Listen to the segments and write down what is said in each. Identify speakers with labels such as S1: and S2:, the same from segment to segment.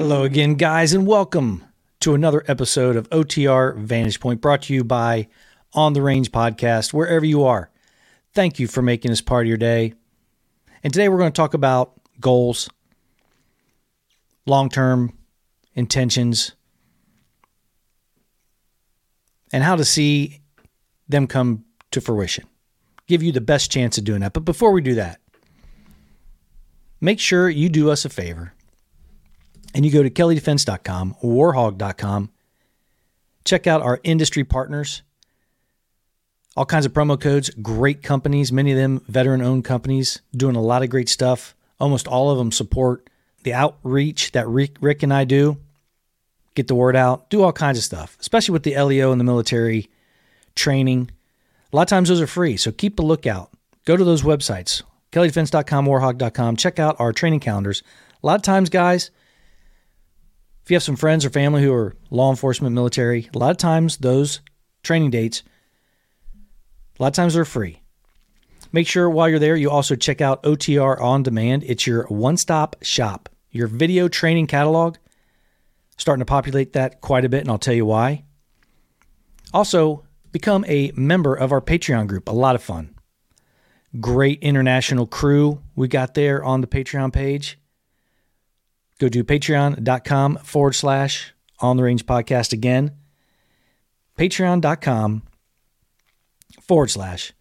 S1: Hello again, guys, and welcome to another episode of OTR Vantage Point brought to you by On the Range Podcast, wherever you are. Thank you for making this part of your day. And today we're going to talk about goals, long term intentions, and how to see them come to fruition. Give you the best chance of doing that. But before we do that, make sure you do us a favor and you go to kellydefense.com, warhawk.com, check out our industry partners, all kinds of promo codes, great companies, many of them veteran owned companies doing a lot of great stuff. Almost all of them support the outreach that Rick, Rick and I do, get the word out, do all kinds of stuff, especially with the LEO and the military training. A lot of times those are free, so keep a lookout. Go to those websites, kellydefense.com, warhawk.com, check out our training calendars. A lot of times, guys, if you have some friends or family who are law enforcement, military, a lot of times those training dates, a lot of times they're free. Make sure while you're there, you also check out OTR On Demand. It's your one stop shop, your video training catalog. Starting to populate that quite a bit, and I'll tell you why. Also, become a member of our Patreon group. A lot of fun. Great international crew we got there on the Patreon page. Go to patreon.com forward slash on the range podcast again. Patreon.com forward slash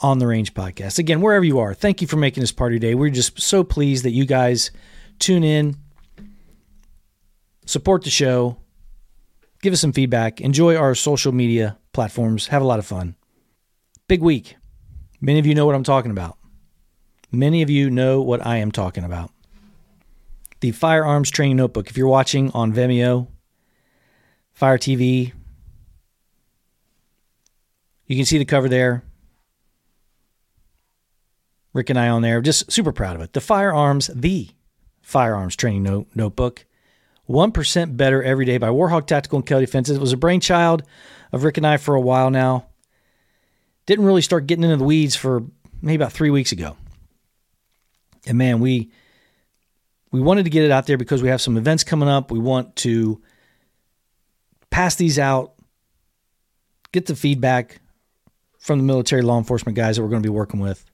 S1: on the range podcast. Again, wherever you are, thank you for making this part of your day. We're just so pleased that you guys tune in, support the show, give us some feedback, enjoy our social media platforms, have a lot of fun. Big week. Many of you know what I'm talking about. Many of you know what I am talking about the Firearms Training Notebook. If you're watching on Vimeo, Fire TV, you can see the cover there. Rick and I on there. Just super proud of it. The Firearms, the Firearms Training note, Notebook. 1% better every day by Warhawk Tactical and Kelly Defenses. It was a brainchild of Rick and I for a while now. Didn't really start getting into the weeds for maybe about three weeks ago. And man, we we wanted to get it out there because we have some events coming up. We want to pass these out, get the feedback from the military law enforcement guys that we're going to be working with.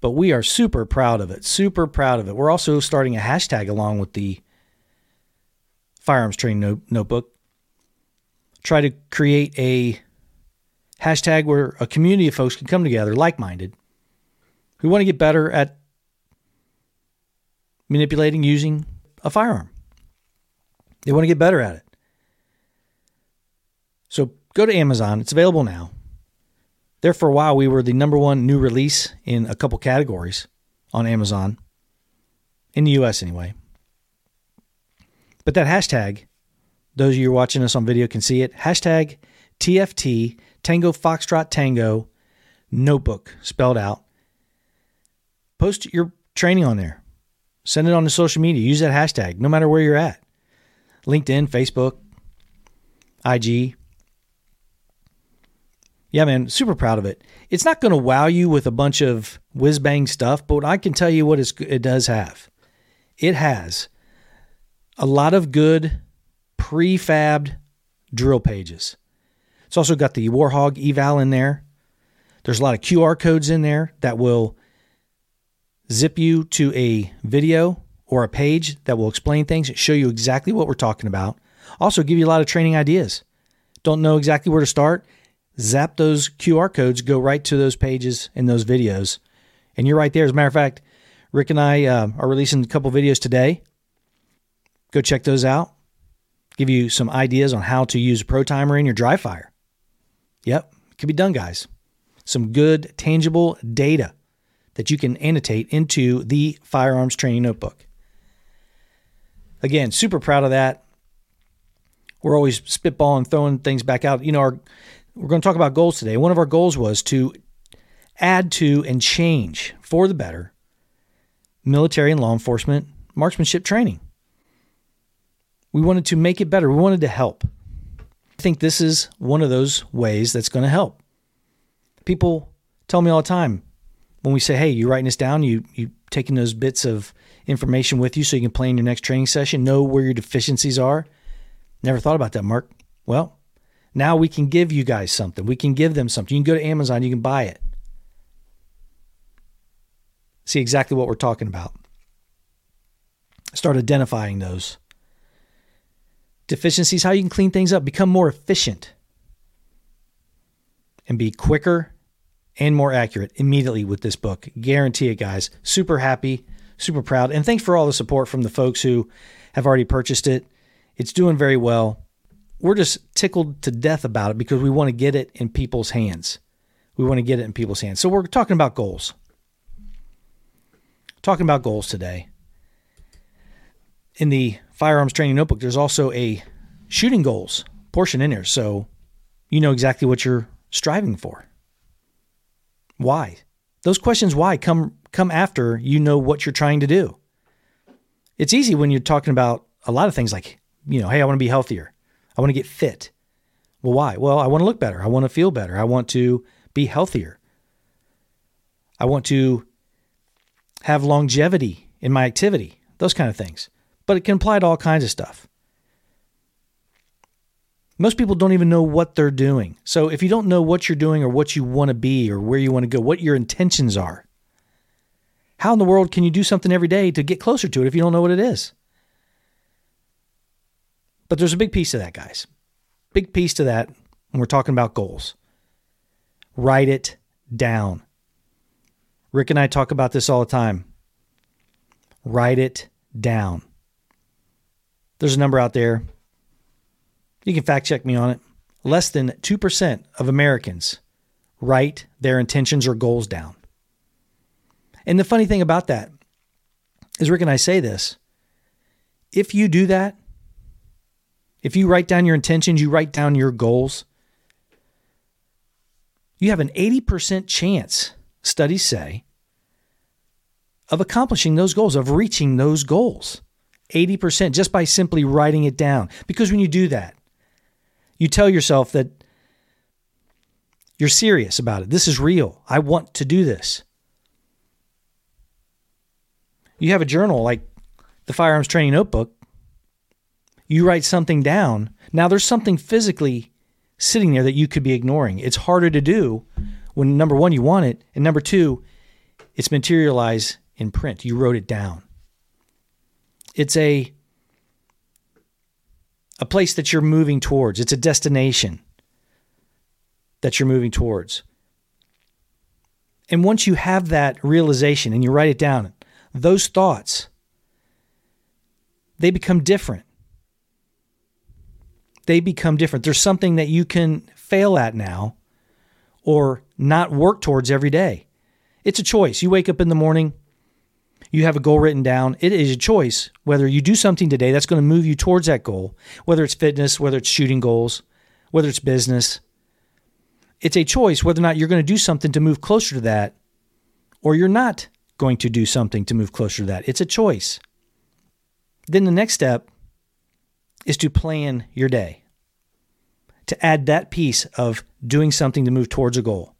S1: But we are super proud of it. Super proud of it. We're also starting a hashtag along with the firearms training notebook. Try to create a hashtag where a community of folks can come together, like minded, who want to get better at manipulating using a firearm. They want to get better at it. So go to Amazon. It's available now. There for a while, we were the number one new release in a couple categories on Amazon, in the US anyway. But that hashtag, those of you watching us on video can see it. Hashtag TFT Tango Foxtrot Tango Notebook spelled out. Post your training on there. Send it on to social media. Use that hashtag, no matter where you're at. LinkedIn, Facebook, IG. Yeah, man, super proud of it. It's not going to wow you with a bunch of whiz bang stuff, but I can tell you what it does have. It has a lot of good prefabbed drill pages. It's also got the Warhawk eval in there. There's a lot of QR codes in there that will zip you to a video or a page that will explain things, show you exactly what we're talking about. Also, give you a lot of training ideas. Don't know exactly where to start? Zap those QR codes, go right to those pages and those videos, and you're right there. As a matter of fact, Rick and I uh, are releasing a couple videos today. Go check those out. Give you some ideas on how to use a pro timer in your dry fire. Yep, it can be done, guys. Some good, tangible data that you can annotate into the firearms training notebook. Again, super proud of that. We're always spitballing, throwing things back out. You know, our, we're going to talk about goals today. One of our goals was to add to and change for the better military and law enforcement marksmanship training. We wanted to make it better. We wanted to help. I think this is one of those ways that's going to help. People tell me all the time when we say, "Hey, you're writing this down? You you taking those bits of information with you so you can plan your next training session, know where your deficiencies are?" Never thought about that, Mark. Well, now we can give you guys something. We can give them something. You can go to Amazon, you can buy it. See exactly what we're talking about. Start identifying those deficiencies, how you can clean things up, become more efficient, and be quicker and more accurate immediately with this book. Guarantee it, guys. Super happy, super proud. And thanks for all the support from the folks who have already purchased it. It's doing very well. We're just tickled to death about it because we want to get it in people's hands. We want to get it in people's hands. So we're talking about goals. Talking about goals today. In the firearms training notebook, there's also a shooting goals portion in there. So you know exactly what you're striving for. Why? Those questions why come come after you know what you're trying to do. It's easy when you're talking about a lot of things like, you know, hey, I want to be healthier. I want to get fit. Well, why? Well, I want to look better. I want to feel better. I want to be healthier. I want to have longevity in my activity, those kind of things. But it can apply to all kinds of stuff. Most people don't even know what they're doing. So if you don't know what you're doing or what you want to be or where you want to go, what your intentions are, how in the world can you do something every day to get closer to it if you don't know what it is? But there's a big piece to that, guys. Big piece to that when we're talking about goals. Write it down. Rick and I talk about this all the time. Write it down. There's a number out there you can fact check me on it. Less than 2% of Americans write their intentions or goals down. And the funny thing about that is, Rick and I say this if you do that, if you write down your intentions, you write down your goals, you have an 80% chance, studies say, of accomplishing those goals, of reaching those goals. 80% just by simply writing it down. Because when you do that, you tell yourself that you're serious about it. This is real. I want to do this. You have a journal like the firearms training notebook. You write something down. Now, there's something physically sitting there that you could be ignoring. It's harder to do when number one, you want it, and number two, it's materialized in print. You wrote it down. It's a a place that you're moving towards. It's a destination that you're moving towards. And once you have that realization and you write it down, those thoughts, they become different. They become different. There's something that you can fail at now or not work towards every day. It's a choice. You wake up in the morning, you have a goal written down. It is a choice whether you do something today that's going to move you towards that goal, whether it's fitness, whether it's shooting goals, whether it's business. It's a choice whether or not you're going to do something to move closer to that or you're not going to do something to move closer to that. It's a choice. Then the next step is to plan your day, to add that piece of doing something to move towards a goal.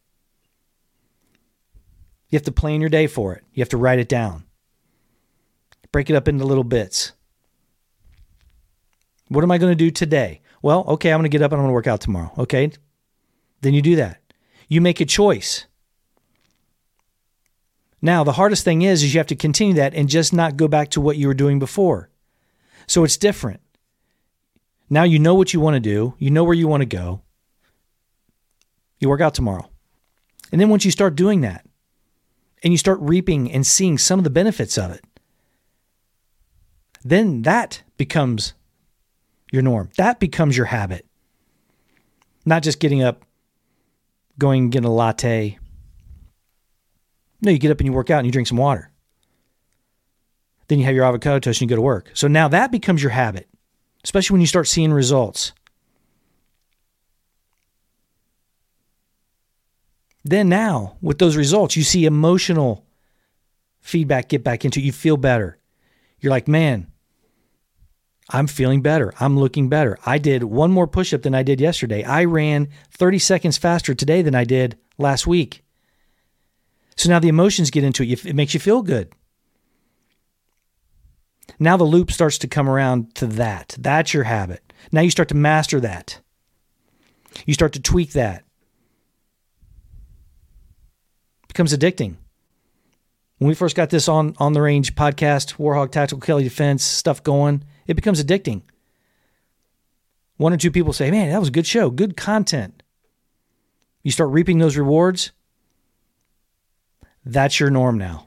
S1: You have to plan your day for it, you have to write it down. Break it up into little bits. What am I going to do today? Well, okay, I'm going to get up and I'm going to work out tomorrow. Okay. Then you do that. You make a choice. Now, the hardest thing is is you have to continue that and just not go back to what you were doing before. So it's different. Now you know what you want to do, you know where you want to go. You work out tomorrow. And then once you start doing that and you start reaping and seeing some of the benefits of it, then that becomes your norm. That becomes your habit. Not just getting up, going and getting a latte. No, you get up and you work out and you drink some water. Then you have your avocado toast and you go to work. So now that becomes your habit, especially when you start seeing results. Then now, with those results, you see emotional feedback get back into you feel better. You're like, man, I'm feeling better. I'm looking better. I did one more push up than I did yesterday. I ran 30 seconds faster today than I did last week. So now the emotions get into it. It makes you feel good. Now the loop starts to come around to that. That's your habit. Now you start to master that. You start to tweak that. It becomes addicting. When we first got this on on the range podcast, Warhawk Tactical Kelly Defense stuff going, it becomes addicting. One or two people say, "Man, that was a good show, good content." You start reaping those rewards. That's your norm now.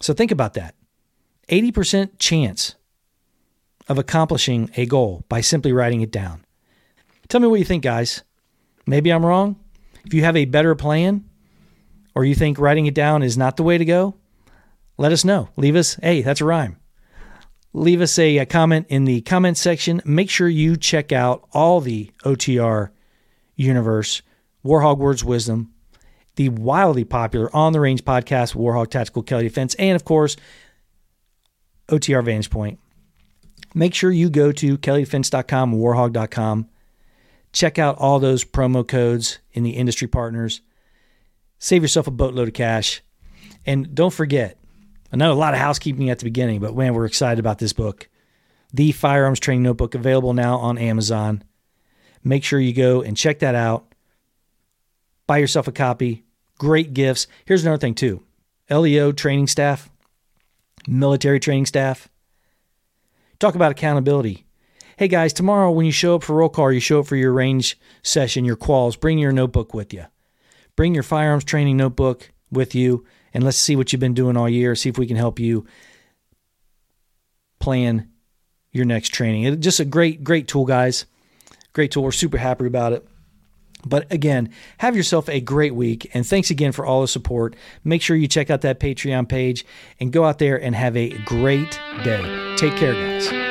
S1: So think about that 80% chance of accomplishing a goal by simply writing it down. Tell me what you think, guys. Maybe I'm wrong. If you have a better plan or you think writing it down is not the way to go, let us know. Leave us, hey, that's a rhyme. Leave us a, a comment in the comment section. Make sure you check out all the OTR universe, Warhawk Words Wisdom, the wildly popular On the Range podcast, Warhawk Tactical Kelly Defense, and of course, OTR Vantage Point. Make sure you go to kellydefense.com, warhawk.com. Check out all those promo codes in the industry partners. Save yourself a boatload of cash. And don't forget, I know a lot of housekeeping at the beginning, but man, we're excited about this book. The Firearms Training Notebook, available now on Amazon. Make sure you go and check that out. Buy yourself a copy great gifts. Here's another thing, too LEO training staff, military training staff. Talk about accountability. Hey guys, tomorrow when you show up for roll call, you show up for your range session, your quals, bring your notebook with you. Bring your firearms training notebook with you, and let's see what you've been doing all year. See if we can help you plan your next training. It's just a great, great tool, guys. Great tool. We're super happy about it. But again, have yourself a great week. And thanks again for all the support. Make sure you check out that Patreon page and go out there and have a great day. Take care, guys.